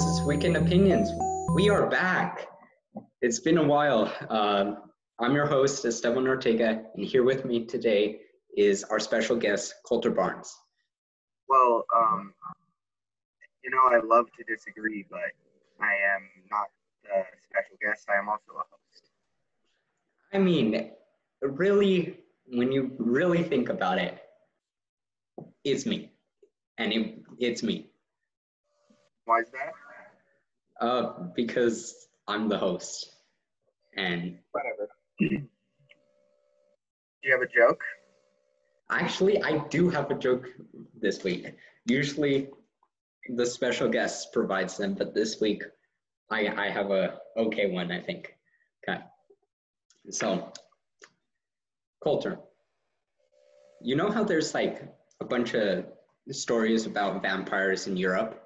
this is Weekend Opinions. We are back. It's been a while. Um, I'm your host, Esteban Ortega, and here with me today is our special guest, Colter Barnes. Well, um, you know, I love to disagree, but I am not the special guest. I am also a host. I mean, really, when you really think about it, it's me. And it, it's me. Why is that? Uh, because I'm the host. And Whatever. Do you have a joke? actually, I do have a joke this week. Usually, the special guest provides them, but this week, I, I have a okay one, I think. Okay. So, Coulter, you know how there's like a bunch of stories about vampires in Europe?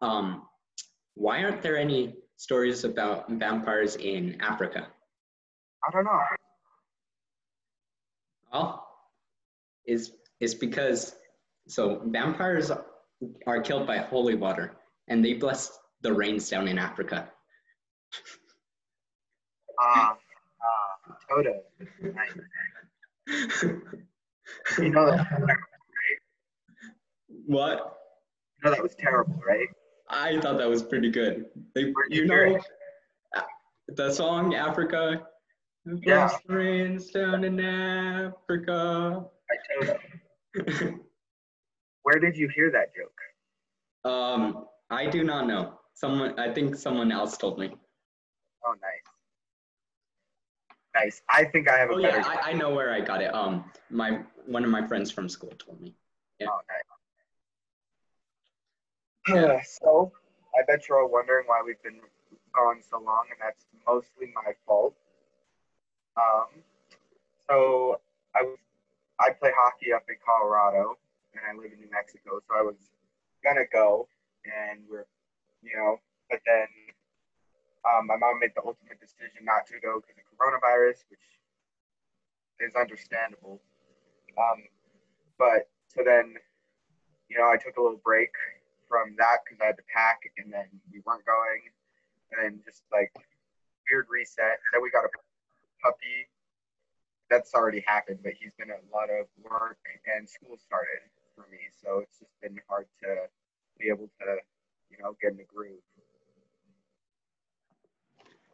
Um, why aren't there any stories about vampires in Africa? I don't know. Well, is is because so vampires are killed by holy water, and they bless the rains down in Africa. Ah, ah, Toto. You know that. Right? what? You know that was terrible, right? I thought that was pretty good. They, you you know, the song Africa. Yeah. Rains down in Africa. I Toto. Where did you hear that joke? um, I do not know. Someone, I think someone else told me. Oh, nice. Nice. I think I have a Oh better. yeah, I, I know where I got it. Um, my one of my friends from school told me. yeah. Oh, nice. So, I bet you're all wondering why we've been gone so long, and that's mostly my fault. Um, so I was I play hockey up in Colorado, and I live in New Mexico. So I was gonna go, and we're, you know, but then um, my mom made the ultimate decision not to go because of coronavirus, which is understandable. Um, but so then, you know, I took a little break from that because I had to pack, and then we weren't going, and then just like weird reset. Then we got a puppy. That's already happened, but he's been a lot of work, and school started for me, so it's just been hard to be able to, you know, get in the groove.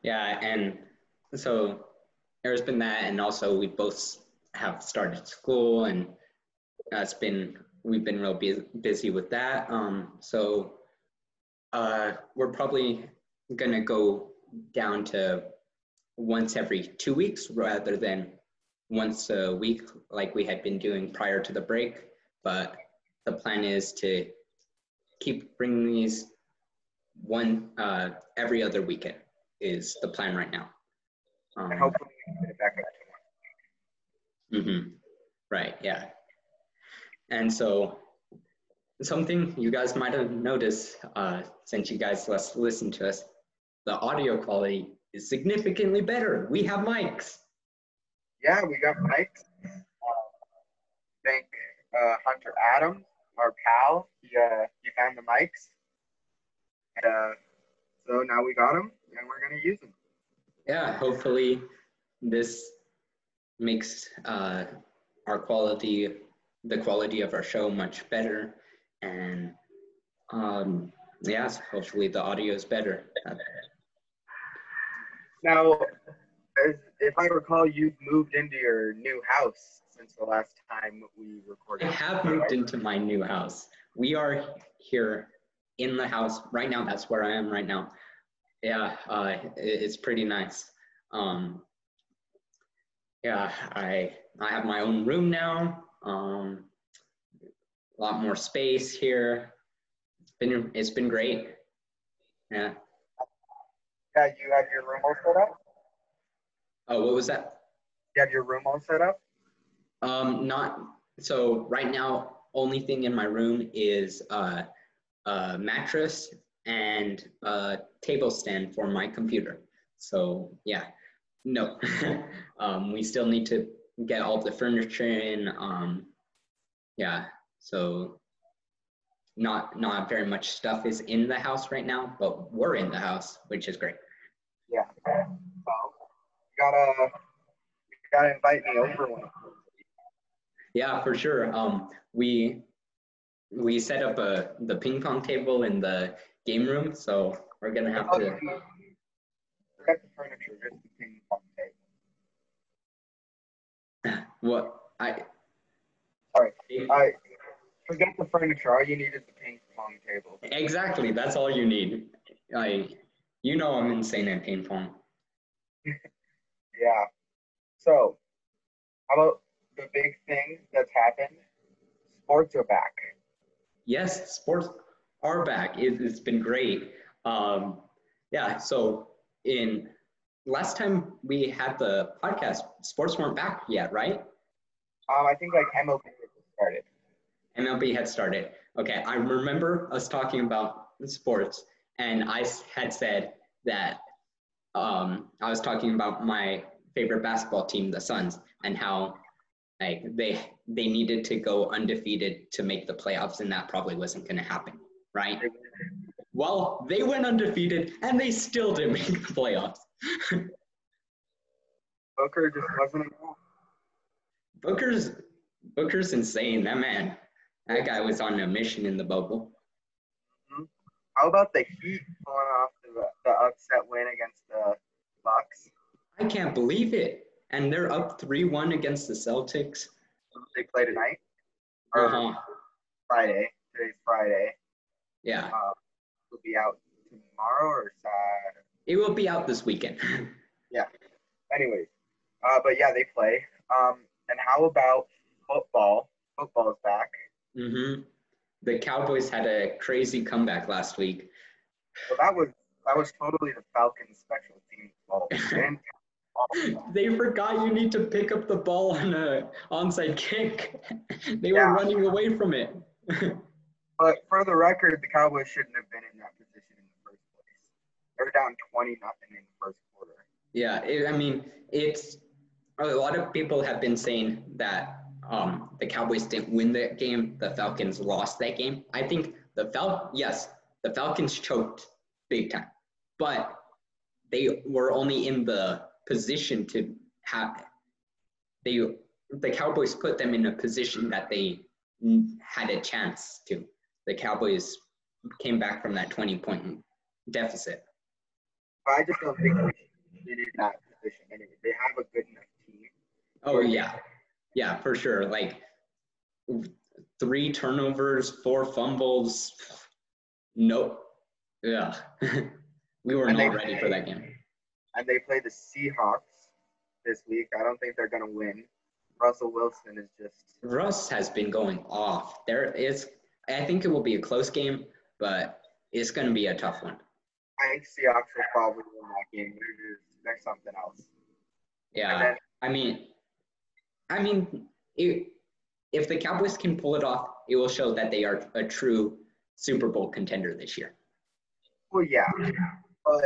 Yeah, and so there's been that, and also we both have started school, and that's been we've been real bu- busy with that. Um, so uh, we're probably gonna go down to once every two weeks rather than once a week like we had been doing prior to the break. But the plan is to keep bringing these one uh, every other weekend is the plan right now. Um, And hopefully we can get it back up to one. hmm Right, yeah. And so something you guys might have noticed uh, since you guys last listened to us, the audio quality is significantly better. We have mics. Yeah, we got mics. Uh, thank uh, Hunter Adam, our pal. He uh, he found the mics, and uh, so now we got them, and we're gonna use them. Yeah, hopefully this makes uh, our quality, the quality of our show much better. And um, yes, hopefully the audio is better. Now, if I recall, you've moved into your new house since the last time we recorded. I have moved into my new house. We are here in the house right now. That's where I am right now. Yeah, uh, it's pretty nice. Um, yeah, I I have my own room now. Um, a lot more space here. It's been it's been great. Yeah. Yeah, you have your room all set up. Oh, what was that? You have your room all set up. Um, not so right now. Only thing in my room is uh, a mattress and a table stand for my computer. So yeah, no. um, we still need to get all the furniture in. Um, yeah, so not not very much stuff is in the house right now, but we're in the house, which is great. Yeah. Well, you gotta you gotta invite me over one. Yeah, for sure. Um, we we set up a the ping pong table in the game room, so we're gonna have to. Forget the furniture, just the ping pong table. What I Sorry, I forget the furniture. All you need is the ping pong table. exactly that's all you need. I you know I'm insane at ping pong. Yeah. So, how about the big thing that's happened? Sports are back. Yes, sports are back. It, it's been great. Um, yeah, so in last time we had the podcast, sports weren't back yet, right? Um, I think like MLB had started. MLB had started. Okay, I remember us talking about sports, and I had said that um, I was talking about my favorite basketball team, the Suns, and how like they they needed to go undefeated to make the playoffs, and that probably wasn't going to happen, right? Well, they went undefeated, and they still didn't make the playoffs. Booker just wasn't enough. Booker's Booker's insane. That man, that guy was on a mission in the bubble. How about the Heat pulling off the, the upset win against the Bucks? I can't believe it. And they're up 3 1 against the Celtics. They play tonight or Uh-huh. Friday. Today's Friday. Yeah. Uh, will be out tomorrow or Saturday. It will be out this weekend. Yeah. Anyways, uh, but yeah, they play. Um, and how about football? Football's back. hmm The Cowboys had a crazy comeback last week. Well, that was that was totally the Falcons' special teams fault. They They forgot you need to pick up the ball on a onside kick. they Yeah. were running away from it. But for the record, the Cowboys shouldn't have been in that position in the first place. They were down twenty nothing in the first quarter. Yeah, it, I mean, it's a lot of people have been saying that um, the Cowboys didn't win that game. The Falcons lost that game. I think the Fal yes, the Falcons choked big time, but they were only in the position to have they the Cowboys put them in a position that they had a chance to. The Cowboys came back from that 20 point deficit. I just don't think they in that position anyway. They have a good enough. Oh yeah, yeah, for sure. Like three turnovers, four fumbles. Nope. Yeah, we were And not ready for that game. And they play the Seahawks this week. I don't think they're gonna win. Russell Wilson is just Russ has been going off. There is, I think it will be a close game, but it's going to be a tough one. I think Seahawks will probably win that game. There's, there's something else. Yeah, then I mean, I mean, it, if the Cowboys can pull it off, it will show that they are a true Super Bowl contender this year. well yeah. But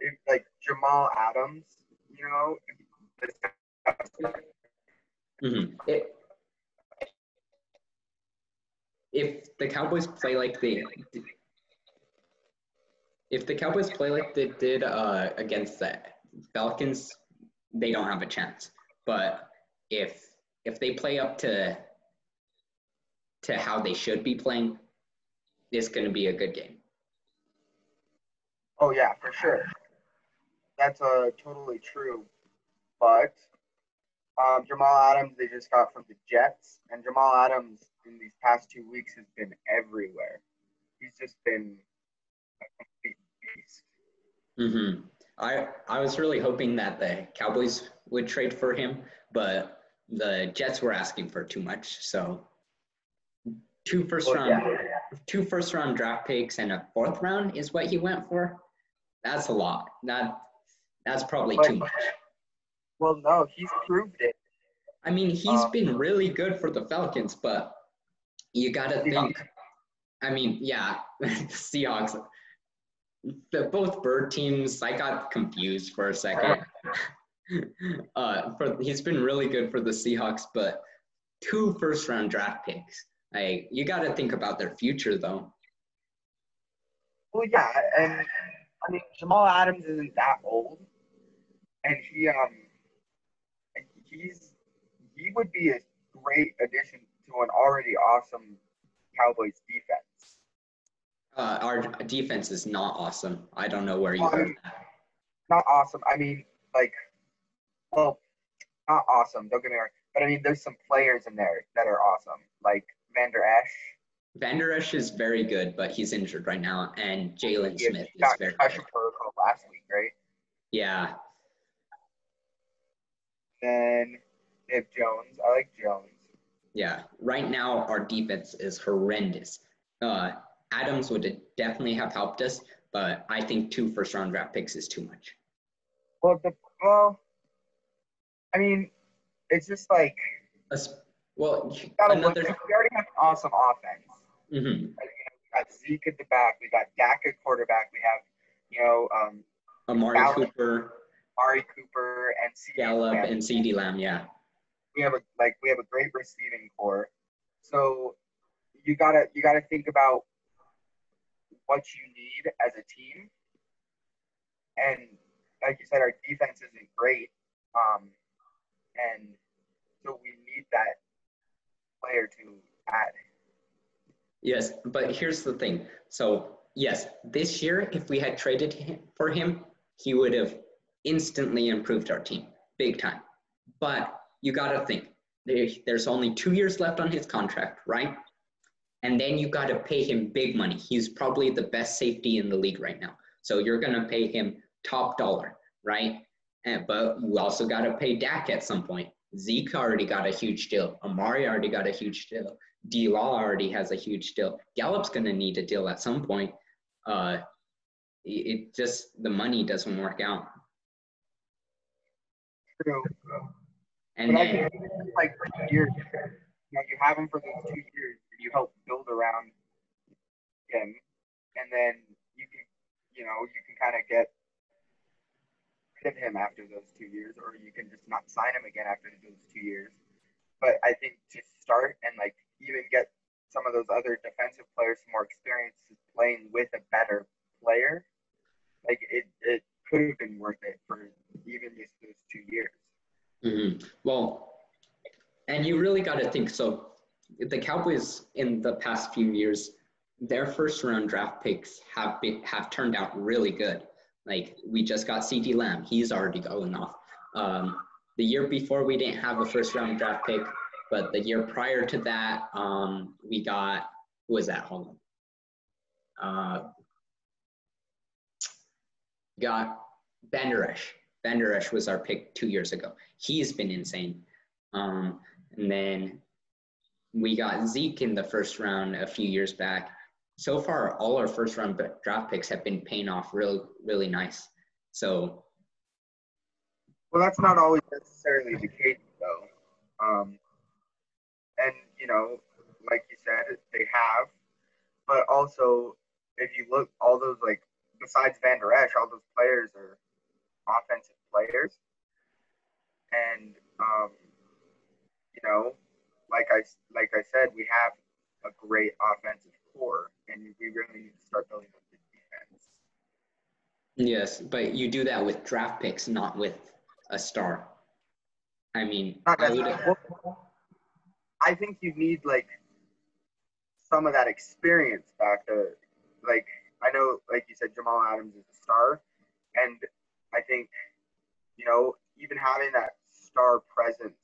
if like Jamal Adams, you know, Mhm. It, if the Cowboys play like they, if the Cowboys play like they did uh, against the Falcons, they don't have a chance. But if if they play up to to how they should be playing, it's going to be a good game. Oh yeah, for sure. That's uh, totally true. But um, Jamal Adams, they just got from the Jets, and Jamal Adams in these past two weeks has been everywhere. He's just been a complete beast. hmm I I was really hoping that the Cowboys would trade for him, but the Jets were asking for too much. So two first Well, round yeah. two first round draft picks and a fourth round is what he went for. That's a lot. That that's probably But- too much. Well, no, he's proved it. I mean, he's Uh, been really good for the Falcons, but you got to think. I mean, yeah, the Seahawks. The both bird teams. I got confused for a second. uh, for he's been really good for the Seahawks, but two first round draft picks. Like you got to think about their future though. Well, yeah, and I mean Jamal Adams isn't that old, and he um he's he would be a great addition to an already awesome Cowboys defense. Uh, our defense is not awesome. I don't know where you Well, I heard that. Not awesome. I mean, like, well, not awesome. Don't get me wrong, but I mean, there's some players in there that are awesome, like Vander Esch. Vander Esch is very good, but he's injured right now, and Jaylon Smith is very good. protocol last week, right? Yeah, Then they have Jones. I like Jones. yeah. Right now, our defense is horrendous. Uh, Adams would definitely have helped us, but I think two first round draft picks is too much. Well, the well, I mean, it's just like Us- Well, you look. another. We already have an awesome offense. mhm. We got Zeke at the back. We got Dak at quarterback. We have, you know, um, Amari Gallup. Cooper, Ari Cooper and C. Gallup, and CeeDee Lamb. Yeah. we have a like we have a great receiving core. So you gotta you gotta think about what you need as a team. And like you said, our defense isn't great. Um, and so we need that player to add. Yes, but here's the thing. So, yes, this year, if we had traded him, for him, he would have instantly improved our team big time. But you got to think there's only two years left on his contract, right? And then you got to pay him big money. He's probably the best safety in the league right now. So you're going to pay him top dollar, right? And, but you also got to pay Dak at some point. Zeke already got a huge deal. Amari already got a huge deal. D Law already has a huge deal. Gallup's going to need a deal at some point. Uh, it, just the money doesn't work out. True. And but then like years, you know, you have him for those two years, and you help build around him, and then you can, you know, you can kind of get of him after those two years, or you can just not sign him again after those two years. But I think to start and like even get some of those other defensive players more experience playing with a better player, like it, it could have been worth it for even just those two years. Mhm. Well, and you really got to think so. The Cowboys in the past few years, their first round draft picks have been have turned out really good. Like we just got CeeDee Lamb; he's already going off. Um, the year before, we didn't have a first round draft pick, but the year prior to that, um, we got who was that? Hold on. Uh, got. Vander Esch was our pick two years ago. He's been insane. Um, and then we got Zeke in the first round a few years back. So far, all our first round draft picks have been paying off really, really nice. So, Well, that's not always necessarily the case, though. Um, and you know, like you said, they have, but also if you look, all those like besides Vander Esch, all those players are offensive players, and um, you know, like I like I said, we have a great offensive core, and we really need to start building up the defense. yes, but you do that with draft picks, not with a star. I mean, I would, I think you need like some of that experience back to like I know like you said Jamal Adams is a star and I think you know even having that star presence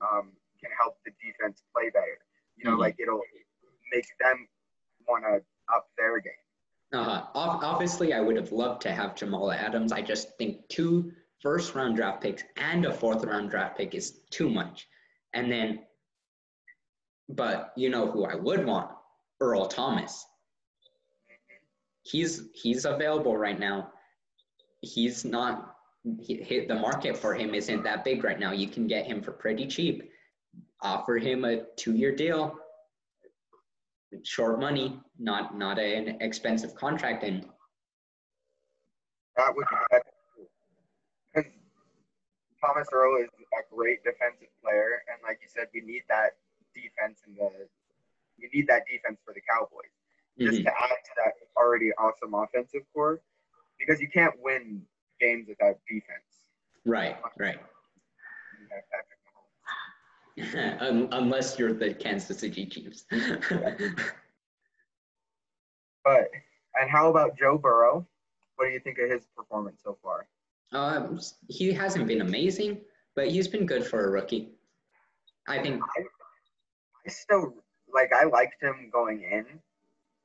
um, can help the defense play better. You know, Mhm. like it'll make them want to up their game. Uh, ob- obviously, I would have loved to have Jamal Adams. I just think two first round draft picks and a fourth round draft pick is too much. And then, but you know who I would want? Earl Thomas. He's he's available right now. He's not. He, he- the market for him isn't that big right now. You can get him for pretty cheap. Offer him a two-year deal, short money, not not an expensive contract, and That would be because Thomas Earl is a great defensive player, and like you said, we need that defense in the we need that defense for the Cowboys. just Mhm. to add to that already awesome offensive core, because you can't win games without defense. Right, right. You have Patrick Mahomes. Un- Unless you're the Kansas City Chiefs. But and how about Joe Burrow? What do you think of his performance so far? um, he hasn't been amazing, but he's been good for a rookie. I think. I still like I liked him going in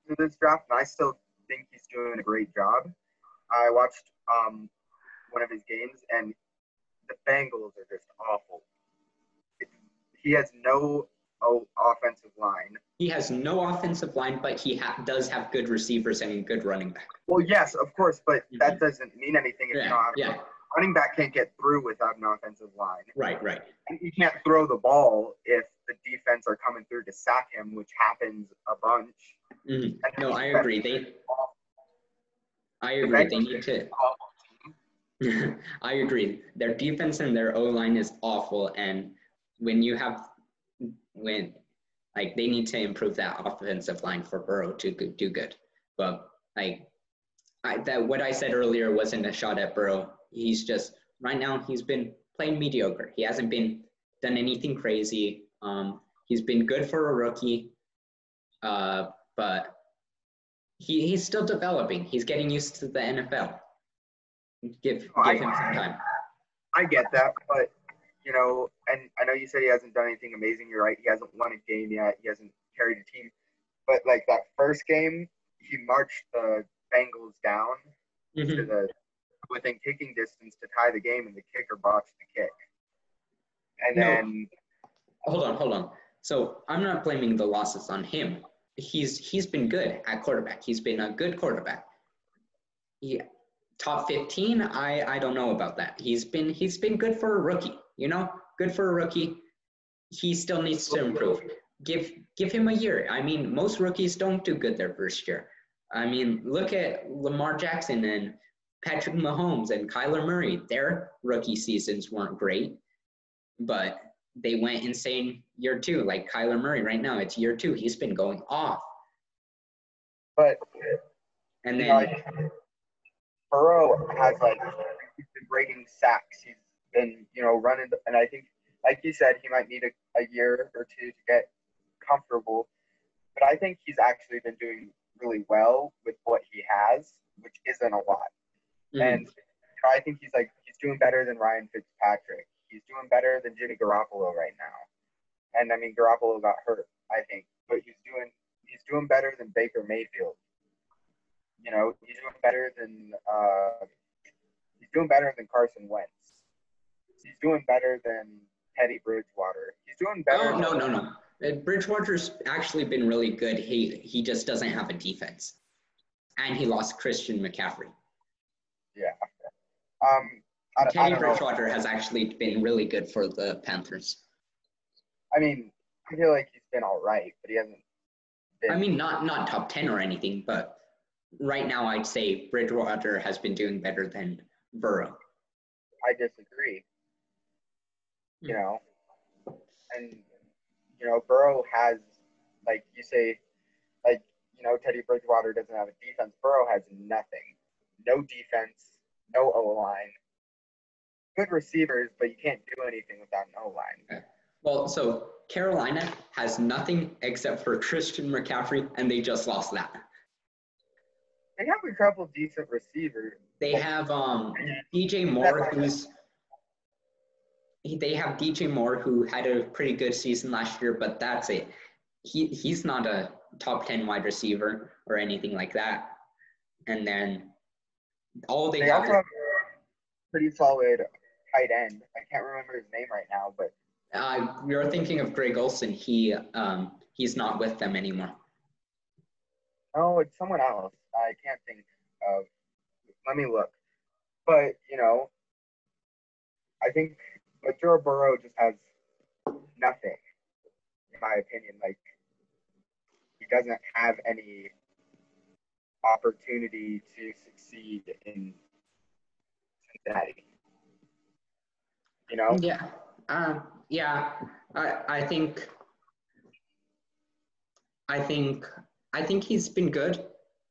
to this draft, and I still think he's doing a great job. I watched um, one of his games, and the Bengals are just awful. He has no oh, offensive line. He has no offensive line, but he ha- does have good receivers and a good running back. Well, yes, of course, but that Mhm. doesn't mean anything if Yeah, don't yeah, running back can't get through without an offensive line. right, right. And you can't throw the ball if the defense are coming through to sack him, which happens a bunch. Mhm. And No, I agree. They. I agree. They need to. an awful team. I agree. Their defense and their O line is awful, and when you have when like they need to improve that offensive line for Burrow to do good. But like I, that, what I said earlier wasn't a shot at Burrow. He's just right now he's been playing mediocre. He hasn't been done anything crazy. Um, he's been good for a rookie, uh, but he, he's still developing. He's getting used to the NFL. Give give I- him some time. I get that, but you know, and I know you said he hasn't done anything amazing. You're right. He hasn't won a game yet. He hasn't carried a team. But like that first game, he marched the Bengals down Mhm. to the within kicking distance to tie the game, and the kicker botched the kick. And No. then Hold on, hold on. So I'm not blaming the losses on him. He's he's been good at quarterback. He's been a good quarterback. Yeah, top 15. I I don't know about that. He's been he's been good for a rookie. You know, good for a rookie. He still needs to improve. Give give him a year. I mean, most rookies don't do good their first year. I mean, look at Lamar Jackson and Patrick Mahomes and Kyler Murray. Their rookie seasons weren't great, but they went insane year two. Like Kyler Murray right now, it's year two. He's been going off. but And you know, then Burrow has like he's been breaking sacks. He's been you know running, and I think like you said, he might need a, a year or two to get comfortable. But I think he's actually been doing really well with what he has, which isn't a lot. mhm, And you know, I think he's like he's doing better than Ryan Fitzpatrick. He's doing better than Jimmy Garoppolo right now. And I mean Garoppolo got hurt, I think, but he's doing he's doing better than Baker Mayfield. You know, he's doing better than uh, he's doing better than Carson Wentz. He's doing better than Teddy Bridgewater. He's doing better. oh no no no. Bridgewater's actually been really good. He he just doesn't have a defense, and he lost Christian McCaffrey. Yeah. Um, I, I Teddy know. Bridgewater has actually been really good for the Panthers. I mean, I feel like he's been all right, but he hasn't. Been, I mean, not not top ten or anything, but right now I'd say Bridgewater has been doing better than Burrow. I disagree. You Hmm. know, and you know, Burrow has, like you say, like you know, Teddy Bridgewater doesn't have a defense. Burrow has nothing, no defense, no O line. Good receivers, but you can't do anything without an O line. Well, so Carolina has nothing except for Christian McCaffrey, and they just lost that. They have a couple decent receivers. They have um, DJ Moore, who's they have DJ Moore, who had a pretty good season last year, but that's it. He he's not a top ten wide receiver or anything like that. And then all they, They have also have a pretty solid tight end. I can't remember his name right now, but Uh, we're thinking of Greg Olsen. He um, he's not with them anymore. Oh, it's someone else. I can't think of. Let me look. But you know, I think, but Joe Burrow just has nothing, in my opinion. Like he doesn't have any opportunity to succeed in Cincinnati. You know, Yeah, um, yeah. I I think I think I think he's been good.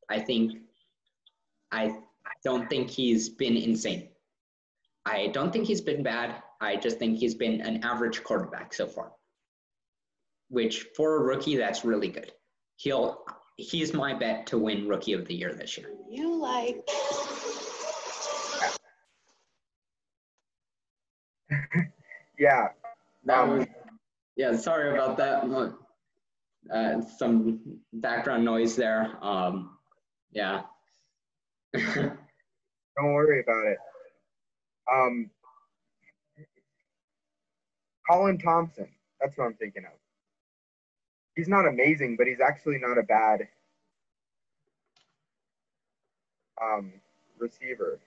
I think I don't think he's been insane. I don't think he's been bad. I just think he's been an average quarterback so far. Which for a rookie, that's really good. He'll he's my bet to win rookie of the year this year. You like Yeah. That Um, was, yeah, sorry about that. Uh, some background noise there. Um, yeah. Don't worry about it. Um, Colin Thompson. That's what I'm thinking of. He's not amazing, but he's actually not a bad um, receiver.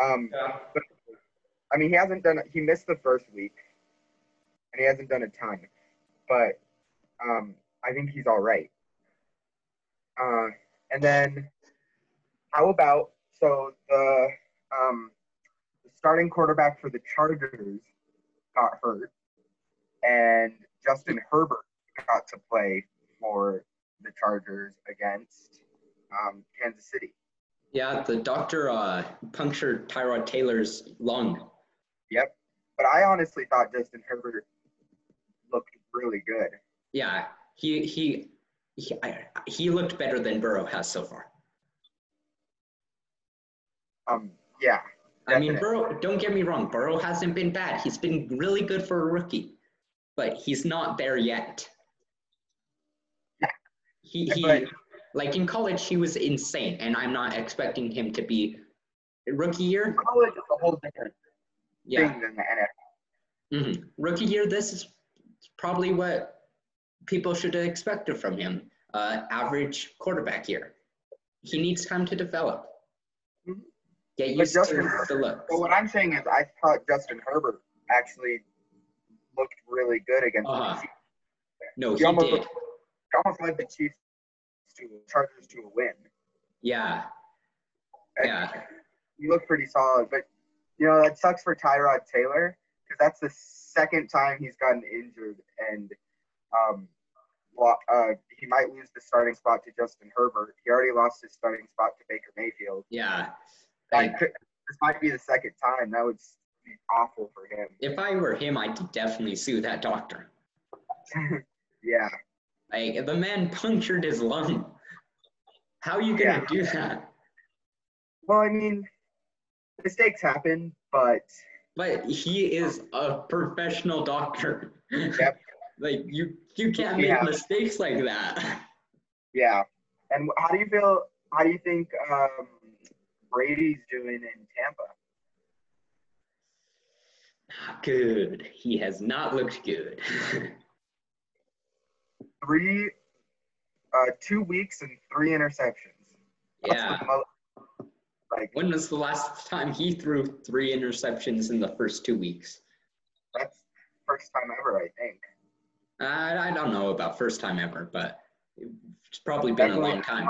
Um, but, I mean, he hasn't done. He missed the first week, and he hasn't done a ton. But um, I think he's all right. Uh, and then, how about so the um, the starting quarterback for the Chargers got hurt, and Justin Herbert got to play for the Chargers against um, Kansas City. Yeah, the doctor uh, punctured Tyrod Taylor's lung. Yep. But I honestly thought Justin Herbert looked really good. Yeah, he he he, I, he looked better than Burrow has so far. Um, yeah. I mean, Burrow. Don't get me wrong. Burrow hasn't been bad. He's been really good for a rookie, but he's not there yet. He he. But- like in college, he was insane, and I'm not expecting him to be rookie year. College is a whole different Yeah, thing than the NFL. hmm rookie year. This is probably what people should have expected from him. Uh, average quarterback year. He needs time to develop. Get But used Justin to the look. But what I'm saying is, I thought Justin Herbert actually looked really good against Uh-huh. the Chiefs. No, He he almost, did. he almost led the Chiefs to Chargers to a win. Yeah, And yeah. He looked pretty solid, but you know that sucks for Tyrod Taylor because that's the second time he's gotten injured, and um, uh, he might lose the starting spot to Justin Herbert. He already lost his starting spot to Baker Mayfield. Yeah. That Like, could- this might be the second time. That would be awful for him. if I were him, I'd definitely sue that doctor. yeah. Like the man punctured his lung. How are you gonna Yeah. do that? Well, I mean, mistakes happen, but But he is a professional doctor. Yep. like you you can't make Yeah. mistakes like that. yeah. And how do you feel? How do you think um, Brady's doing in Tampa? Not good. He has not looked good. Three, uh, two weeks and three interceptions. Yeah. like When was the last time he threw three interceptions in the first two weeks? that's first time ever, I think. I, I don't know about first time ever, but it's probably been a long time.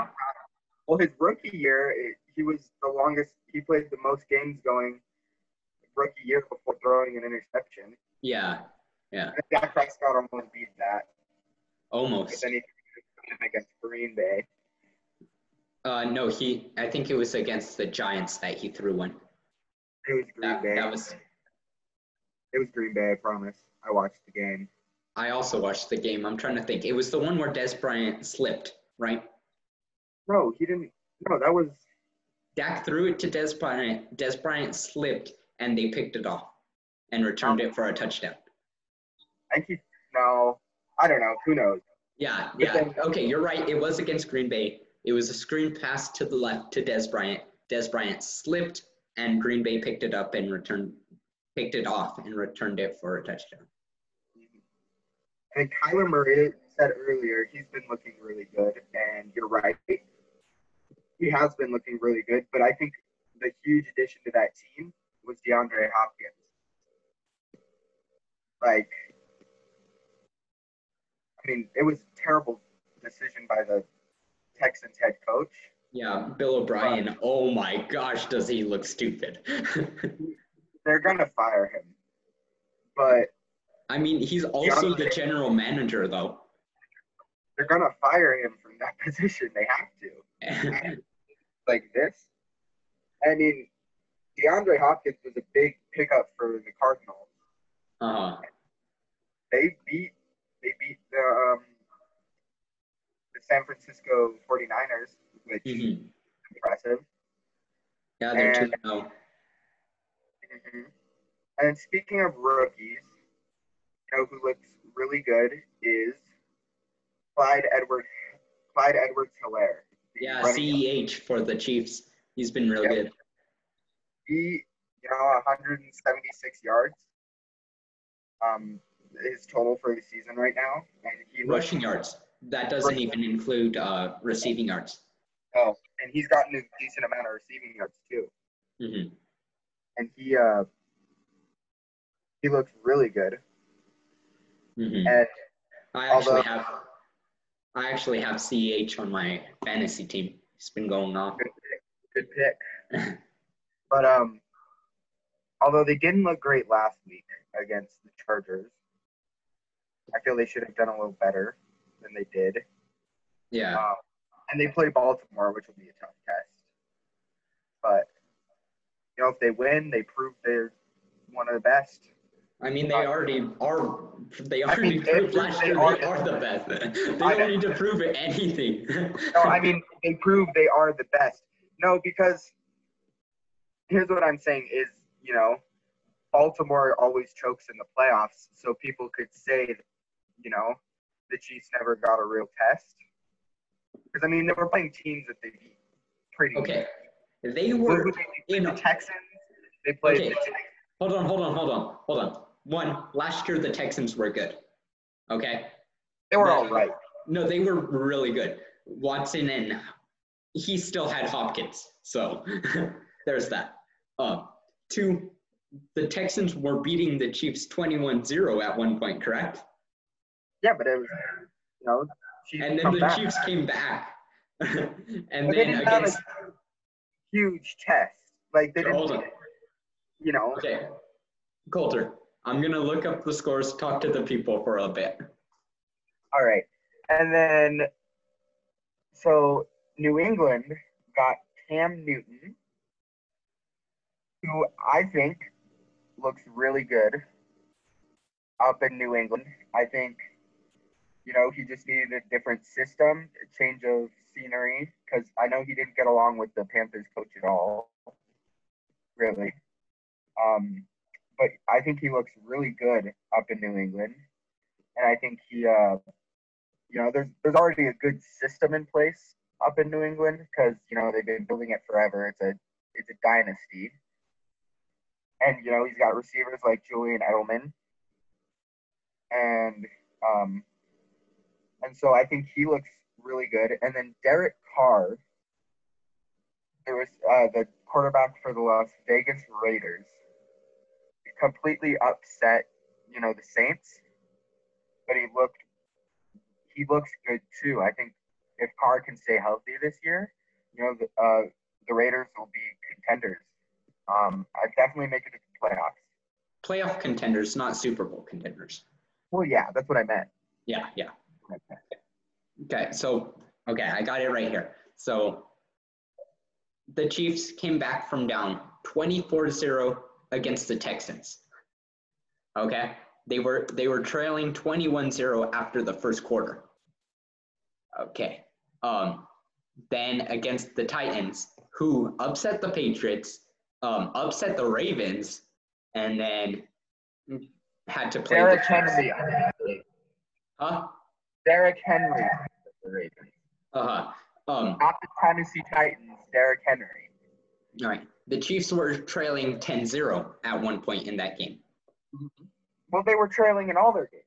Well, his rookie year, it, he was the longest. He played the most games going rookie year before throwing an interception. Yeah, yeah. And Dak Prescott almost beat that, almost. then he threw it against Green Bay. Uh, no, he. I think it was against the Giants that he threw one. It was Green That, Bay. that was. It was Green Bay. I promise. I watched the game. I also watched the game. I'm trying to think. It was the one where Dez Bryant slipped, right? No, he didn't. No, that was. Dak threw it to Dez Bryant. Dez Bryant slipped, and they picked it off and returned it for a touchdown. I think he. No, I don't know. Who knows? Yeah, yeah. then- Okay, you're right. It was against Green Bay. It was a screen pass to the left to Dez Bryant. Dez Bryant slipped, and Green Bay picked it up and returned, picked it off and returned it for a touchdown. And Kyler Murray said earlier he's been looking really good, and you're right. He has been looking really good, but I think the huge addition to that team was DeAndre Hopkins. Like, I mean, it was a terrible decision by the Texans head coach. Yeah, Bill O'Brien. Oh my gosh, does he look stupid? They're gonna fire him, but I mean, he's also the general manager, though. They're gonna fire him from that position. They have to. like this. I mean, DeAndre Hopkins was a big pickup for the Cardinals. uh-huh. They beat they beat the um, the San Francisco 49ers, which is hmm impressive. Yeah, they're two And- now. Mhm. And speaking of rookies, you know who looks really good is Clyde Edwards Clyde Edwards Helaire. Yeah, CEH for the Chiefs. He's been real Yep. good. He, you know, 176 yards. Um, his total for the season right now, and he looks, Rushing yards. That doesn't Rushing. even include uh, receiving yards. oh, and he's gotten a decent amount of receiving yards too. hmm And he, uh, he looks really good. hmm And I actually Although- have, I actually have CEH on my fantasy team. It's been going off. good pick, good pick. But um, although they didn't look great last week against the Chargers, I feel they should have done a little better than they did. Yeah. Um, and they play Baltimore, which will be a tough test. But you know, if they win, they prove they're one of the best. I mean, they already are. They I already mean, proved last they year are- they are the best. They don't need to prove anything. No, I mean they prove they are the best. No, because here's what I'm saying is, you know, Baltimore always chokes in the playoffs, so people could say, you know, the Chiefs never got a real test. Because I mean, they were playing teams that they beat pretty. okay. They Who- were who they in. the Texans. They played Okay. the Texans. Hold on, hold on, hold on, hold on. One, last year the Texans were good. Okay. They were Yeah. all right. No, they were really good. Watson and he still had Hopkins. So there's that. Um, two, the Texans were beating the Chiefs 21 0 at one point, correct? Yeah, but it was, you know, Chiefs And then the back. Chiefs came back. and But they then against. a huge test. Like they didn't, Hold on. you know. Okay. Coulter, I'm going to look up the scores, talk to the people for a bit. All right. And then, so New England got Cam Newton, who I think looks really good up in New England. I think, you know, he just needed a different system, a change of scenery, because I know he didn't get along with the Panthers coach at all, really. Um, but I think he looks really good up in New England. And I think he, uh, you know, there's there's already a good system in place up in New England because you know they've been building it forever. It's a it's a dynasty, and you know he's got receivers like Julian Edelman, and um, and so I think he looks really good. And then Derek Carr, there was uh, the quarterback for the Las Vegas Raiders, completely upset, you know, the Saints, but he looked he looks good too. I think if Carr can stay healthy this year, you know, the, uh, the Raiders will be contenders. Um, I definitely make it to the playoffs. Playoff contenders, not Super Bowl contenders. Well, yeah, that's what I meant. Yeah, yeah. Okay, so okay, I got it right here. So the Chiefs came back from down 24-0 against the Texans. Okay? They were they were trailing 21-0 after the first quarter. Okay. Um then against the Titans, who upset the Patriots, um, upset the Ravens, and then had to play Derrick. Henry. Huh? Derrick Henry. The Ravens. Uh-huh. Um, Not the Tennessee Titans. Derrick Henry. All right. The Chiefs were trailing 10-0 at one point in that game. Well, they were trailing in all their games.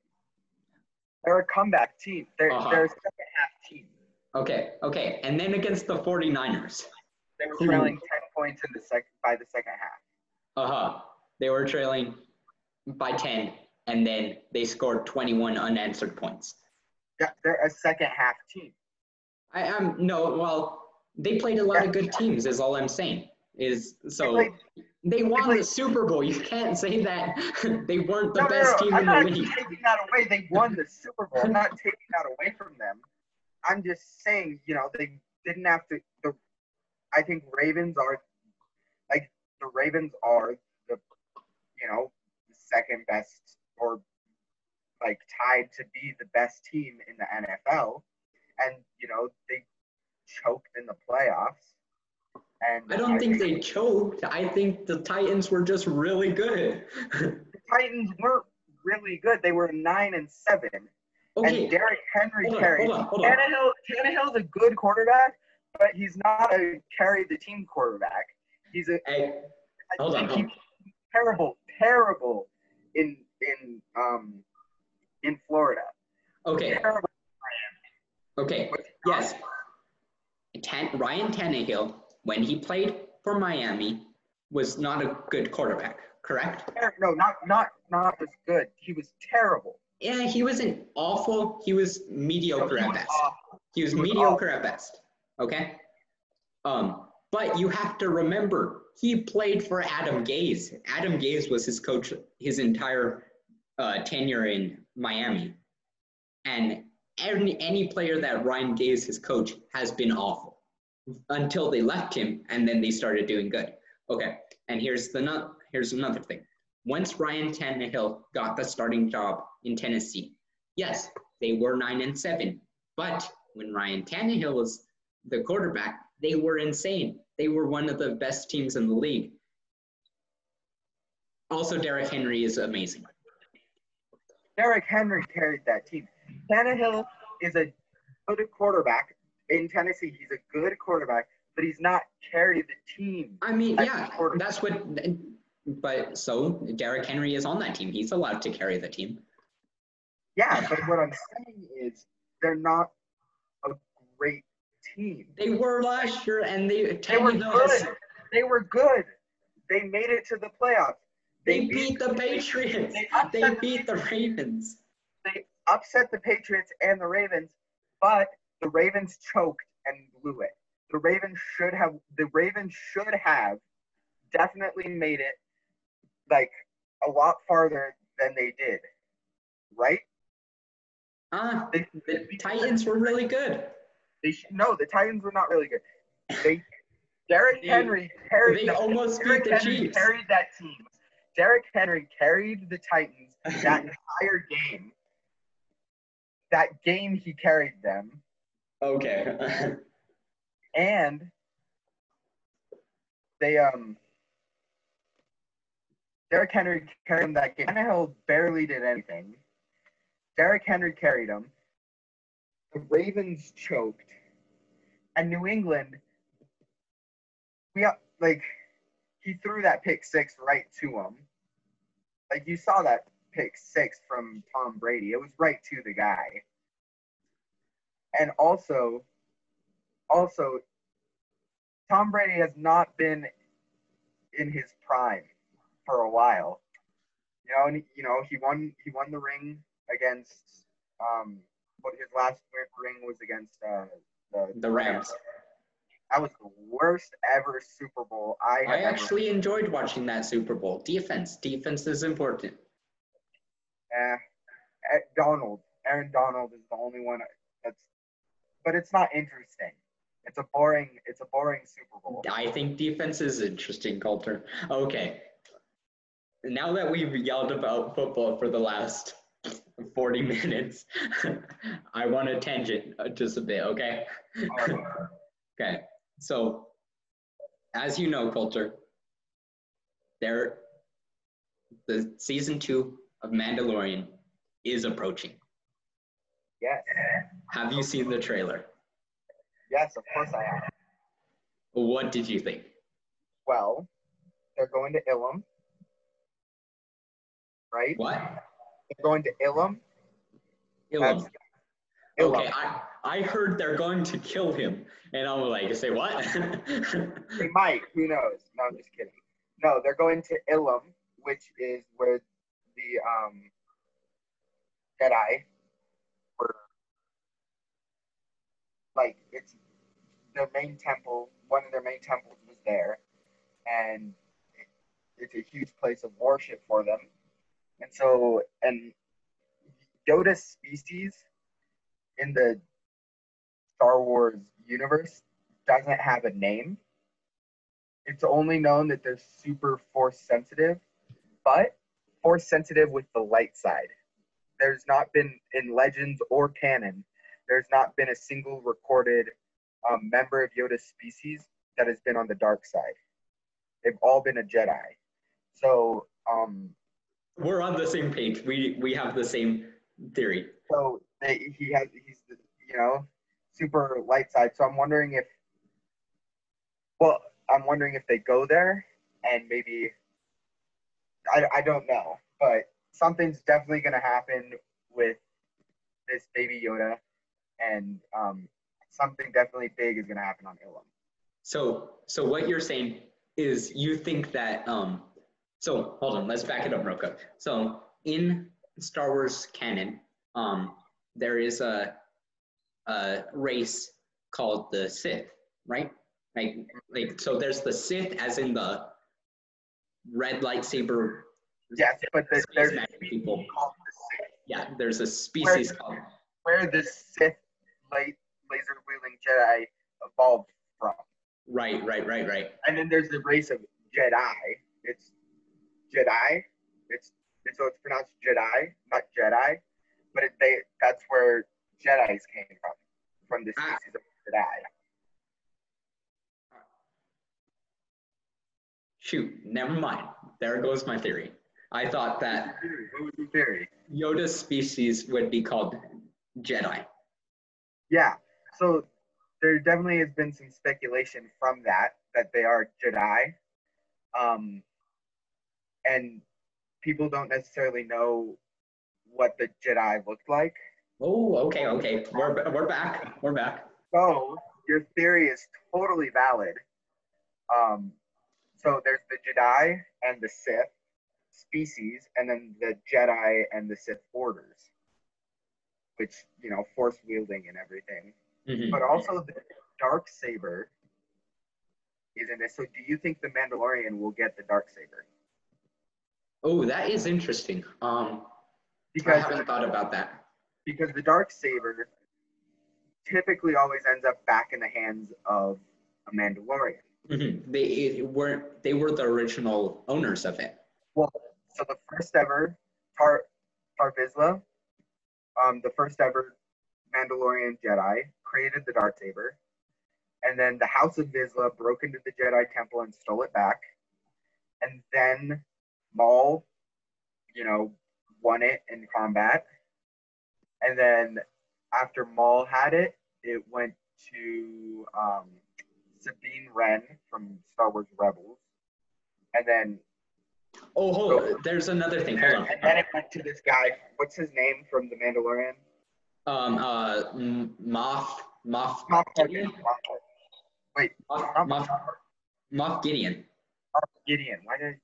They're a comeback team. They're, Uh-huh. they're a second half team. Okay, okay. And then against the 49ers. They were trailing 10 points in the sec- by the second half. Uh-huh. They were trailing by 10 and then they scored 21 unanswered points. Yeah, they're a second half team. I am no, well, they played a lot of good teams is all I'm saying. Is so played- They won played- the Super Bowl. You can't say that they weren't the No, no, best no, team I'm in the not league. taking that away. They won the Super Bowl. I'm not taking that away from them. I'm just saying, you know, they didn't have to. The, I think Ravens are, like, the Ravens are the, you know, the second best or, like, tied to be the best team in the NFL. And, you know, they choked in the playoffs. And I don't think they choked. I think the Titans were just really good. the Titans weren't really good. They were nine and seven. okay, And Derrick Henry hold on, carried. hold on, hold on. Tannehill, Tannehill's a good quarterback, but he's not a carry the team quarterback. He's a Hey, hold on. think he's terrible, terrible in in um in Florida. Okay, Terrible. okay, yes. Tan- Ryan Tannehill, when he played for Miami, was not a good quarterback, correct? No, not not not as good. He was terrible. Yeah, he wasn't awful. He was mediocre He at was best. awful. He was He was mediocre at best. Okay. Um, but you have to remember he played for Adam Gase. Adam Gase was his coach his entire uh, tenure in Miami, and any any player that Ryan Gase his coach has been awful until they left him, and then they started doing good. Okay, and here's the no- here's another thing. Once Ryan Tannehill got the starting job in Tennessee, yes, they were nine and seven, but when Ryan Tannehill was the quarterback, they were insane. They were one of the best teams in the league. Also, Derrick Henry is amazing. Derrick Henry carried that team. Tannehill is a good quarterback in Tennessee. He's a good quarterback, but he's not carry the team. I mean, yeah, that's what. But so Derrick Henry is on that team. He's allowed to carry the team. Yeah, but what I'm saying is they're not a great team. They were last year, and they They were good. They were good. They made it to the playoffs. They beat the Patriots. They They the beat the Ravens. They upset the Patriots and the Ravens, but the Ravens choked and blew it. The Ravens should have. The Ravens should have definitely made it like a lot farther than they did. Right? Ah, They, the Titans were really good. They sh- no, the Titans were not really good. They Derrick Henry carried. They the- almost beat the Henry Chiefs. carried that team. Derrick Henry carried the Titans that entire game. That game he carried them, Okay. and they um. Derrick Henry carried him that game. Tannehill barely did anything. Derrick Henry carried him. The Ravens choked, and New England. We like he threw that pick six right to him. Like you saw that pick six from Tom Brady. It was right to the guy. And also, also, Tom Brady has not been in his prime for a while. You know, and you know he won he won the ring against um what his last ring was against uh the the Rams. That was the worst ever Super Bowl I I ever actually enjoyed watching that Super Bowl. Defense. Defense is important. Eh, eh, Donald, Aaron Donald is the only one that's, but it's not interesting. It's a boring. It's a boring Super Bowl. I think defense is interesting, Coulter. Okay. Now that we've yelled about football for the last 40 minutes, I want to tangent just a bit, okay? Okay. So, as you know, Coulter, there, the season two of Mandalorian is approaching. yes, Have you seen the trailer? yes, of course I have. What did you think? Well, they're going to Ilum, right? What? They're going to Ilum. Ilum. Ilum. Okay, I, I heard they're going to kill him, and I'm like, say what? They might. Who knows? No, I'm just kidding. No, they're going to Ilum, which is where the um, Jedi were. Like it's their main temple. One of their main temples was there, and it's a huge place of worship for them. And so, and Yoda's species in the Star Wars universe doesn't have a name. It's only known that they're super force sensitive, but force sensitive with the light side. There's not been in legends or canon, there's not been a single recorded um, member of Yoda's species that has been on the dark side. They've all been a Jedi. So um, we're on the same page. We we have the same theory. So they, he has he's you know super light side. So I'm wondering if well I'm wondering if they go there and maybe I, I don't know, but something's definitely going to happen with this baby Yoda, and um, something definitely big is going to happen on Ilum. So, so what you're saying is you think that um, so hold on, let's back it up real quick. So in Star Wars canon, um, there is a, a race called the Sith, right? Like, like so there's the Sith as in the red lightsaber. Yes, but the, there's a people. called the Sith. Yeah, there's a species where, called where the Sith laser wielding Jedi evolved from. Right, right, right, right. And then there's the race of Jedi. It's Jedi. It's, it's so it's pronounced Jedi, not Jedi, but it, they that's where Jedi's came from, from the Ah. species of Jedi. Shoot, never mind. There goes my theory. I thought that What was your theory? Yoda's species would be called Jedi. Yeah. So there definitely has been some speculation from that that they are Jedi. Um, and people don't necessarily know what the Jedi looked like. Oh, okay, okay. We're, we're back. We're back. So your theory is totally valid. Um, so there's the Jedi and the Sith species, and then the Jedi and the Sith orders, which you know, force wielding and everything. Mhm. But also the dark saber is in this. So do you think the Mandalorian will get the dark saber? Oh, that is interesting. Um, I Because haven't thought about that. because the dark saber typically always ends up back in the hands of a Mandalorian. Mhm. They were they were the original owners of it. Well, so the first ever Tar Tar Vizsla, um, the first ever Mandalorian Jedi, created the dark saber, and then the House of Vizsla broke into the Jedi Temple and stole it back, and then Maul, you know, won it in combat, and then after Maul had it, it went to um, Sabine Wren from Star Wars Rebels, and then Oh, hold on. There's another thing. Hold on. and then it went to this guy. What's his name from The Mandalorian? Um, uh, Moff, Moff, Moff Gideon? Gideon. Wait, Moff, Moff, Moff Moff Gideon. Gideon. Why did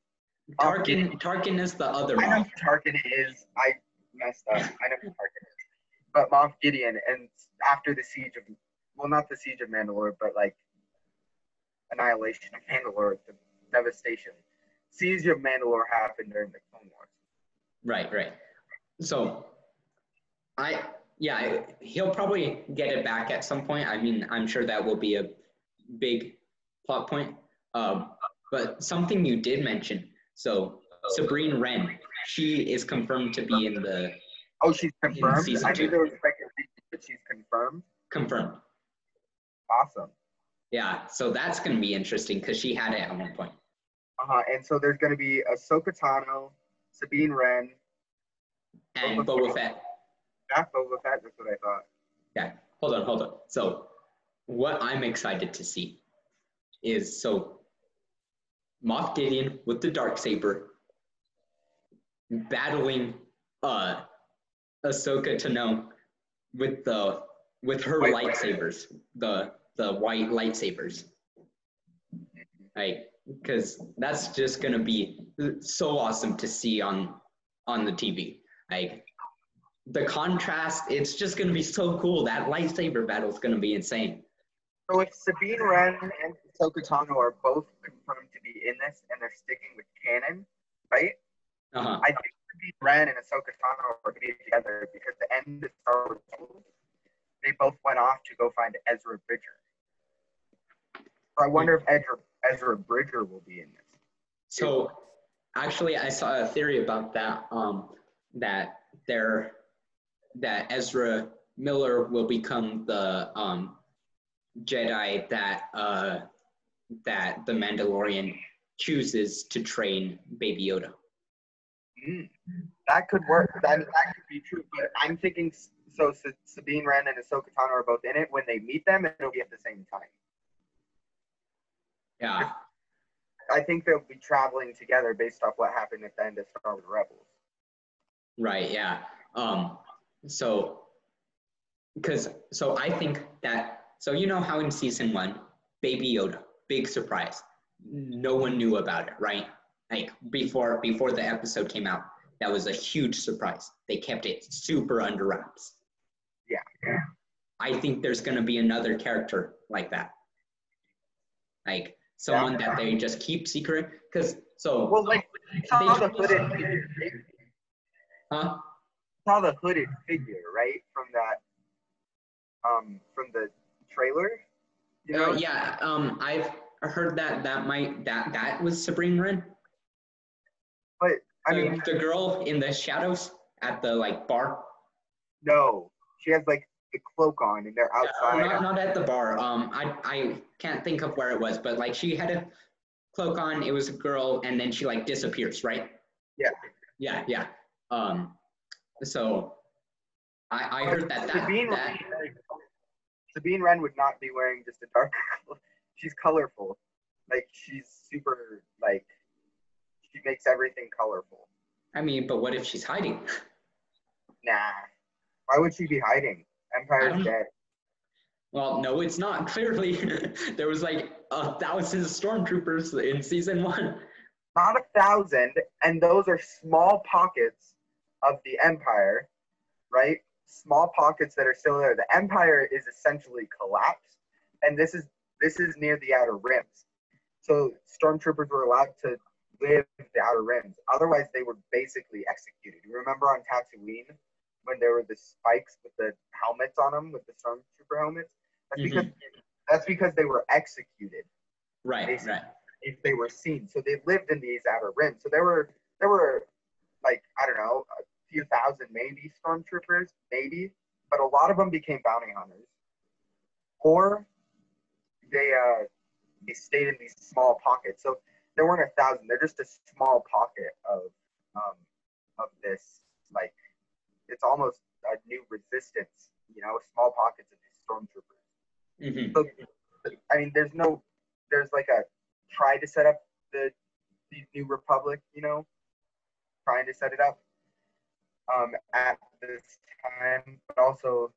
Tarkin, Gideon. Tarkin is the other one? I know who Tarkin is. I messed up. I know who Tarkin is. But Moff Gideon, and after the siege of, well, not the siege of Mandalore, but like annihilation of Mandalore, the devastation. Of Mandalore happened during the Clone Wars. Right, right. So, I yeah, he'll probably get it back at some point. I mean, I'm sure that will be a big plot point. Um, but something you did mention. So Sabrine Wren, she is confirmed to be in the Oh, she's confirmed. I knew there was speculation, but she's confirmed. confirmed. Awesome. Yeah, so that's going to be interesting because she had it at one point. Uh-huh. And so there's going to be Ahsoka Tano, Sabine Wren, And Boba Boba Fett. Jack Boba Fett. That's what I thought. Yeah, hold on, hold on. So, what I'm excited to see is so Moff Gideon with the dark saber battling uh Ahsoka Tano with the with her White lightsabers, the the white lightsabers. Like, because that's just gonna be so awesome to see on on the TV. Like, the contrast, it's just gonna be so cool. That lightsaber battle is gonna be insane. So if Sabine Wren and Ahsoka Tano are both confirmed to be in this and they're sticking with canon, right? Uh-huh. I think Sabine Wren and Ahsoka Tano are going to be together because the end of Star Wars, they both went off to go find Ezra Bridger. So I wonder if Ezra, Ezra Bridger will be in this. So actually I saw a theory about that, um, that there that Ezra Miller will become the um, Jedi that uh, that the Mandalorian chooses to train Baby Yoda. Mm, that could work. That, that could be true. But I'm thinking so Sabine Wren and Ahsoka Tano are both in it. When they meet them, it'll be at the same time. Yeah. I think they'll be traveling together based off what happened at the end of Star Wars Rebels. Right. Yeah. Um. So, because so I think that so you know how in season one, Baby Yoda, big surprise, no one knew about it, right? Like before before the episode came out, that was a huge surprise. They kept it super under wraps. Yeah. I think there's gonna be another character like that, like someone that they just keep secret. Because so Well, like saw the hooded figure, right? huh? saw the hooded figure, right? From that, um, from the trailer. You know, Uh, yeah, um, I've heard that that might that that was Sabrina Wren. but I The- mean, the girl in the shadows at the like bar. no, she has like the cloak on, and they're Uh, outside. not, not at the bar. Um, I I can't think of where it was, but like she had a cloak on. It was a girl, and then she like disappears, right? Yeah. Yeah, yeah. Um, so I I heard that that, Sabine, that Sabine Wren would not be wearing just a dark. she's colorful, like she's super like. She makes everything colorful. I mean, but what if she's hiding? Nah, why would she be hiding? Empire's um, dead. Well, no, it's not. Clearly, there was like a thousand stormtroopers in season one. not a thousand, and those are small pockets of the empire, right? Small pockets that are still there. The empire is essentially collapsed, and this is this is near the outer rims. So stormtroopers were allowed to live the outer rims. Otherwise, they were basically executed. You remember on Tatooine when there were the spikes with the helmets on them, with the stormtrooper helmets? That's because that's because they were executed Right, Basically. right. if they were seen. So they lived in these outer rims. So there were there were like I don't know a few thousand maybe stormtroopers maybe, but a lot of them became bounty hunters, or they uh they stayed in these small pockets. So there weren't a thousand. They're just a small pocket of um of this like it's almost a new resistance. You know, small pockets of these stormtroopers. hmm So, I mean, there's no, there's like a try to set up the, the new republic, you know, trying to set it up um, at this time, but also,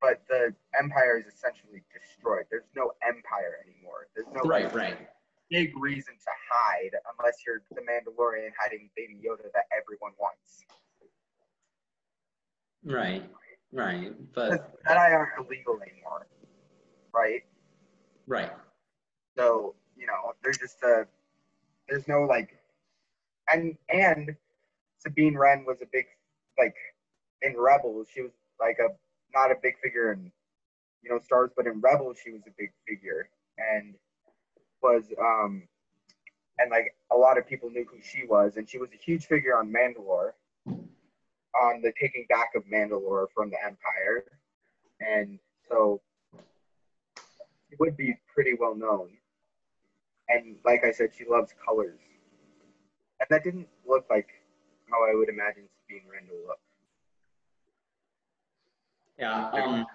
but the empire is essentially destroyed. There's no empire anymore. There's no Right, right. big reason to hide unless you're the Mandalorian hiding Baby Yoda that everyone wants. Right, right. But Jedi aren't illegal anymore, right? right. So, you know, there's just a there's no like and and Sabine Wren was a big like in Rebels, she was like a not a big figure in you know, Stars, but in Rebels she was a big figure and was um and like a lot of people knew who she was and she was a huge figure on Mandalore on the taking back of Mandalore from the Empire. And so it would be pretty well known. And like I said, she loves colors. And that didn't look like how I would imagine Sabine to look. Yeah. Um,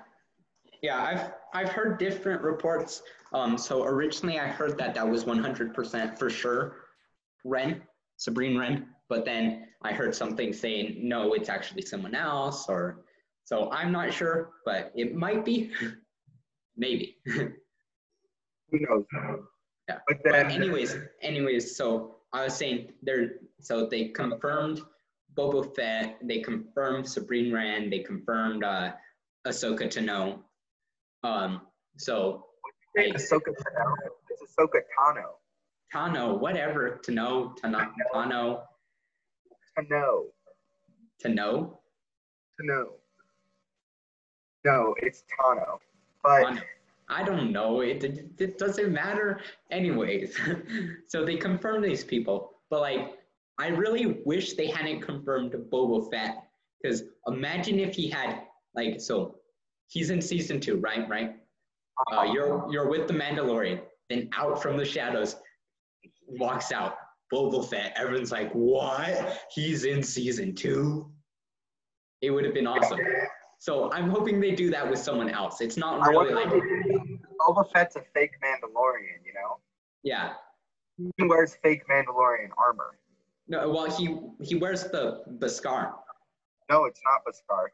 yeah, I've I've heard different reports. Um, so originally I heard that that was 100% for sure, Wren, Sabrine Ren. But then I heard something saying no, it's actually someone else, or so I'm not sure, but it might be, maybe. Who knows? Yeah. But But anyways, anyways, so I was saying they're so they confirmed Boba Fett, they confirmed Sabrine Rand, they confirmed uh, Ahsoka Tano. Um, so Hey, Ahsoka Tano. It's Ahsoka Tano. Tano, whatever. To know, to Tano. to know. No, it's Tano. But I don't know. It, it, it doesn't matter, anyways. so they confirmed these people, but like, I really wish they hadn't confirmed Boba Fett, because imagine if he had like, so he's in season two, right? Right. Uh, you're you're with the Mandalorian. Then out from the shadows walks out Boba Fett. Everyone's like, "What? He's in season two? It would have been awesome. So I'm hoping they do that with someone else. It's not really like Boba Fett's a fake Mandalorian, you know? yeah. He wears fake Mandalorian armor. No, well he he wears the the scar. No, it's not Beskar.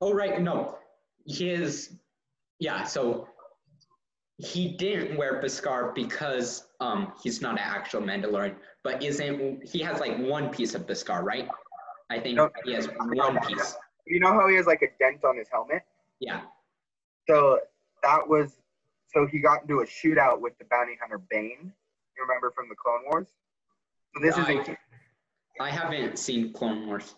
Oh right, no, his yeah. So he didn't wear Beskar because um he's not an actual Mandalorian, but isn't he has like one piece of Beskar, right? I think No. he has one piece. You know how he has like a dent on his helmet? Yeah. So that was so he got into a shootout with the bounty hunter Bane. You remember from the Clone Wars? So this is a, I, I haven't seen Clone Wars.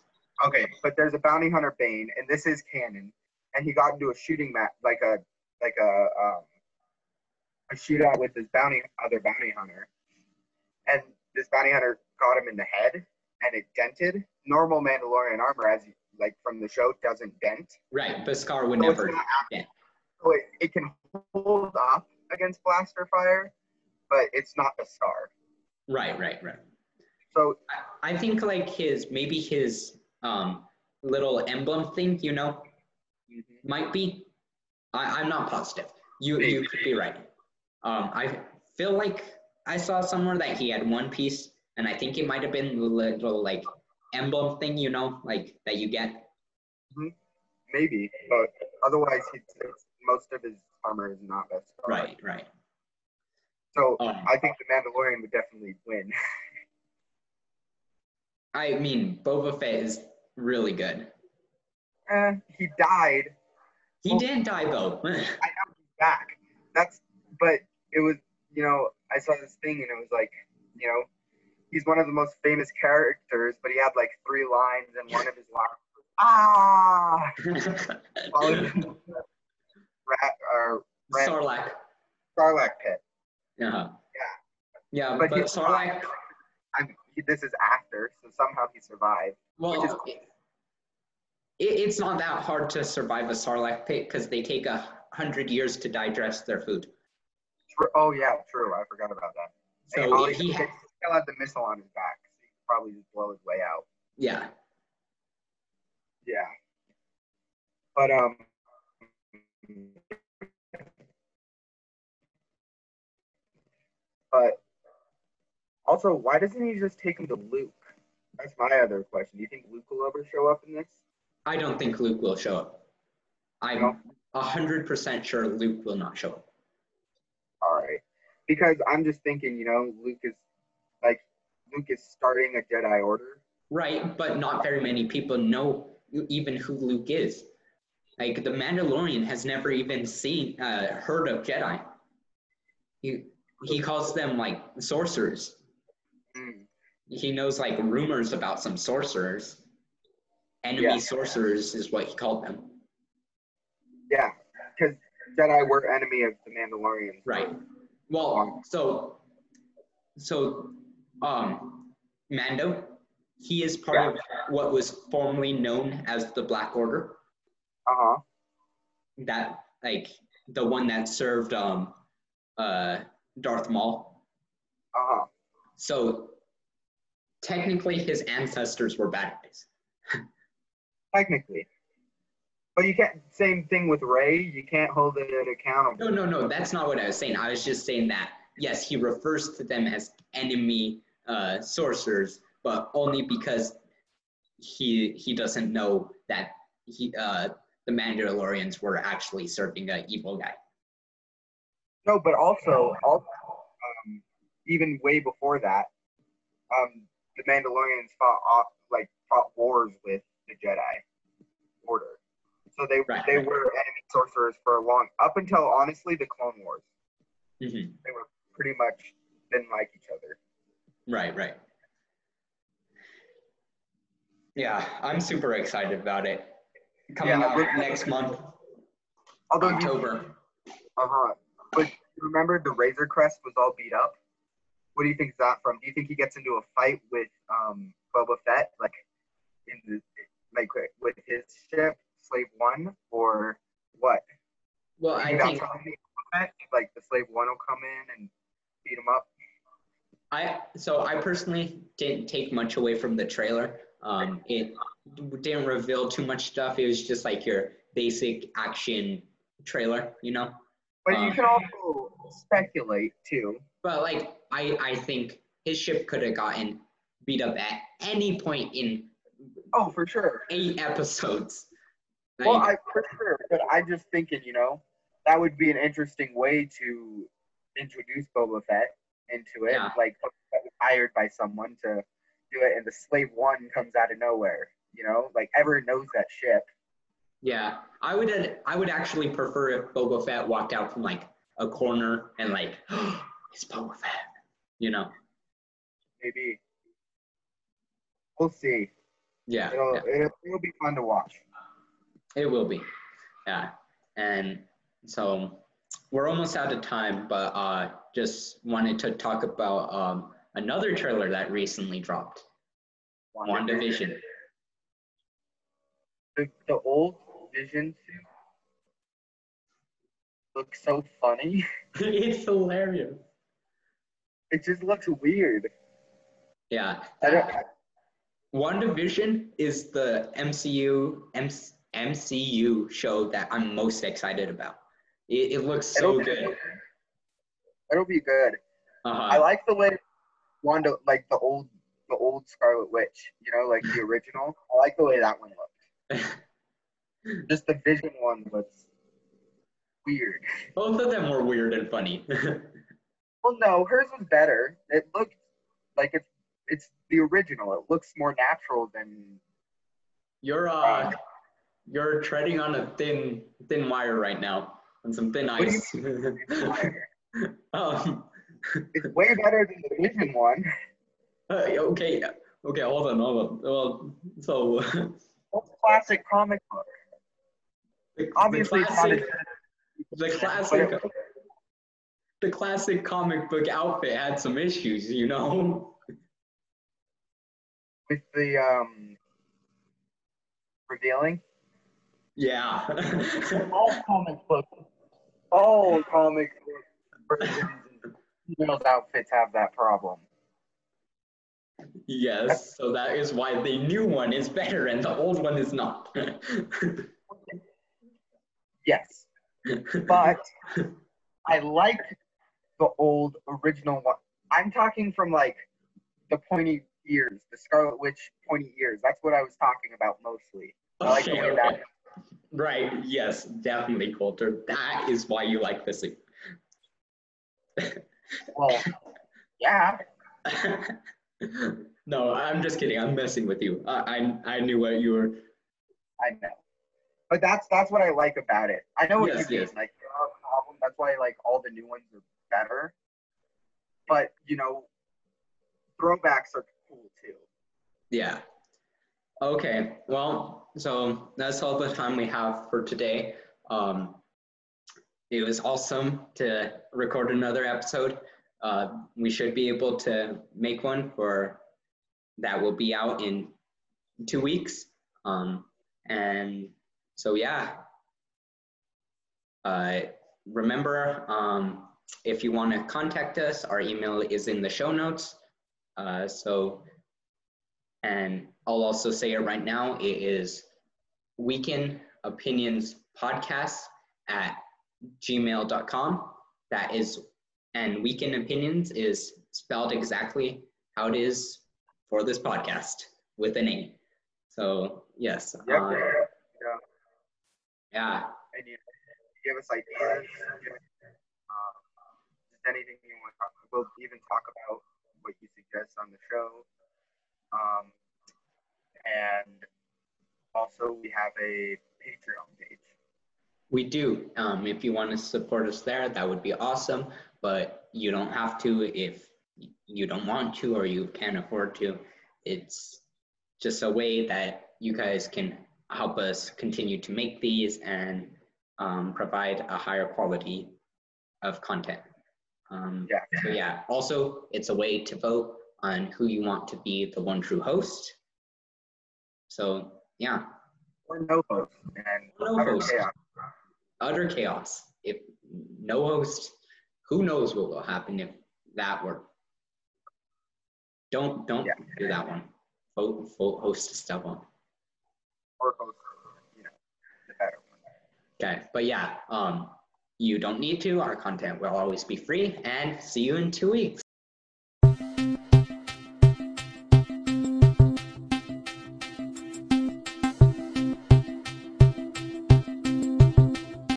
okay, but there's a bounty hunter Bane, and this is canon. And he got into a shooting match, like a like a um, a shootout with this bounty other bounty hunter, and this bounty hunter got him in the head, and it dented. Normal Mandalorian armor, as you, like from the show, doesn't dent. Right, Beskar would So never. yeah. So it, it can hold up against blaster fire, but it's not Beskar. Right, right, right. So I, I think like his maybe his um little emblem thing, you know, might be. I, I'm not positive. You you could be right. Um, I feel like I saw somewhere that he had one piece, and I think it might have been the little like emblem thing, you know, like that you get. maybe, but otherwise, he, most of his armor is not scar. Right, right. So Um, I think the Mandalorian would definitely win. I mean, Boba Fett is really good. eh, he died. He Well- didn't die though. I know he's back. That's but it was you know I saw this thing and it was like you know he's one of the most famous characters, but he had like three lines and one of his lines was ah. followed him to the Rat or Rat Sarlacc. Sarlacc pit. Uh-huh. Yeah, But but, he Sarlacc. He, this is after, so somehow he survived. Well, which is it, it's not that hard to survive a Sarlacc pit because they take a hundred years to digest their food. Oh yeah, true. I forgot about that. So And he he, he still had the missile on his back. So he could probably just blow his way out. yeah, Yeah. But um but also why doesn't he just take him to Luke? That's my other question. Do you think Luke will ever show up in this? I don't think Luke will show up. I'm a hundred percent sure Luke will not show up. All right. Because I'm just thinking, you know, Luke is like Luke is starting a Jedi Order. Right, but not very many people know even who Luke is. Like the Mandalorian has never even seen, uh, heard of Jedi. He he calls them like sorcerers. Hmm. He knows like rumors about some sorcerers. Enemy Yeah. sorcerers is what he called them. Yeah, Jedi were enemy of the Mandalorians. Right. Well, so so um Mando, he is part Yeah. of what was formerly known as the Black Order. Uh huh. That like the one that served um uh Darth Maul. Uh huh. So technically his ancestors were bad guys. Technically. But you can't. Same thing with Rey. You can't hold it accountable. No, no, no, that's not what I was saying. I was just saying that yes, he refers to them as enemy uh, sorcerers, but only because he he doesn't know that he uh, the Mandalorians were actually serving an evil guy. No, but also, also um, even way before that, um, the Mandalorians fought off, like fought wars with the Jedi Order. So they Right, they right. were enemy sorcerers for a long up until honestly the Clone Wars. hmm They were pretty much didn't like each other. Right, right. Yeah, I'm super excited about it. Coming Yeah, out next month, Although October. uh-huh. But remember the Razor Crest was all beat up. What do you think is that from? Do you think he gets into a fight with um Boba Fett, like in the like with his ship, Slave One, or what? Well, I think like the Slave One will come in and beat him up. I so I personally didn't take much away from the trailer. Um, it didn't reveal too much stuff. It was just like your basic action trailer, you know. But you Um, can also speculate too. But like I I think his ship could have gotten beat up at any point in Oh, for sure. eight episodes. Well, I for sure, but I'm just thinking, you know, that would be an interesting way to introduce Boba Fett into it. Yeah. Like Boba Fett was hired by someone to do it, and the Slave One comes out of nowhere. You know, like everyone knows that ship. yeah, I would uh, I would actually prefer if Boba Fett walked out from like a corner and like oh, it's Boba Fett, you know. Maybe we'll see. Yeah, It'll yeah. it'll, it'll be fun to watch. It will be. Yeah. And so we're almost out of time, but uh, just wanted to talk about um, another trailer that recently dropped WandaVision. The the old Vision suit looks so funny. it's hilarious. It just looks weird. Yeah. Don't, WandaVision is the MCU MCU show that I'm most excited about. It, it looks so it'll, good. It'll be good. I Uh-huh. like the way Wanda, like the old, the old Scarlet Witch. You know, like the original. I like the way that one looked. Just the Vision one looks weird. Both of them were weird and funny. Well, no, hers was better. It looked like it's it's the original. It looks more natural than. You're uh, you're treading on a thin thin wire right now, on some thin What do you ice. um, It's way better than the Vision one. uh, okay, okay, hold on, hold on. Well, so What's classic comic book? the, Obviously, the it's not as classic, the classic, the classic comic book outfit had some issues, you know. with the um revealing. Yeah. all comic books, all comic book versions females' outfits have that problem. yes, so that is why the new one is better and the old one is not. Yes, but I like the old original one. I'm talking from like the pointy ears, the Scarlet Witch pointy ears. That's what I was talking about mostly. I oh, like the way okay. that. Right, yes, definitely, Coulter. That is why you like suit. Well, yeah, no, I'm just kidding. I'm messing with you. I, I, I knew what you were. I know. But that's that's what I like about it. I know what Yes, you yes. mean. Like there are problems. That's why like all the new ones are better. But you know, throwbacks are cool too. Yeah. Okay, well, so that's all the time we have for today. Um, it was awesome to record another episode. Uh, we should be able to make one for that will be out in two weeks. Um, and so, yeah. Uh, remember, um, if you want to contact us, our email is in the show notes. Uh, so, and I'll also say it right now. It is Weekend Opinions Podcast at gmail.com. That is, and Weekend Opinions is spelled exactly how it is for this podcast with an A. So, yes. Yep. uh, yeah. yeah. And you, give us ideas. Give us, um, just anything you want. to talk We'll even talk about what you suggest on the show. Um, and also we have a Patreon page. We do. Um, if you want to support us there, that would be awesome. But you don't have to if you don't want to or you can't afford to. It's just a way that you guys can help us continue to make these and um, provide a higher quality of content. Um, Yeah. So yeah. Also, it's a way to vote on who you want to be the one true host. So yeah, Or no host and No utter host. chaos. utter chaos. If no host, who knows what will happen if that were. Don't don't Yeah. do that one. Vote, vote host Esteban. Or host, you know, the better one. Okay, but yeah, um, you don't need to. Our content will always be free. And see you in two weeks.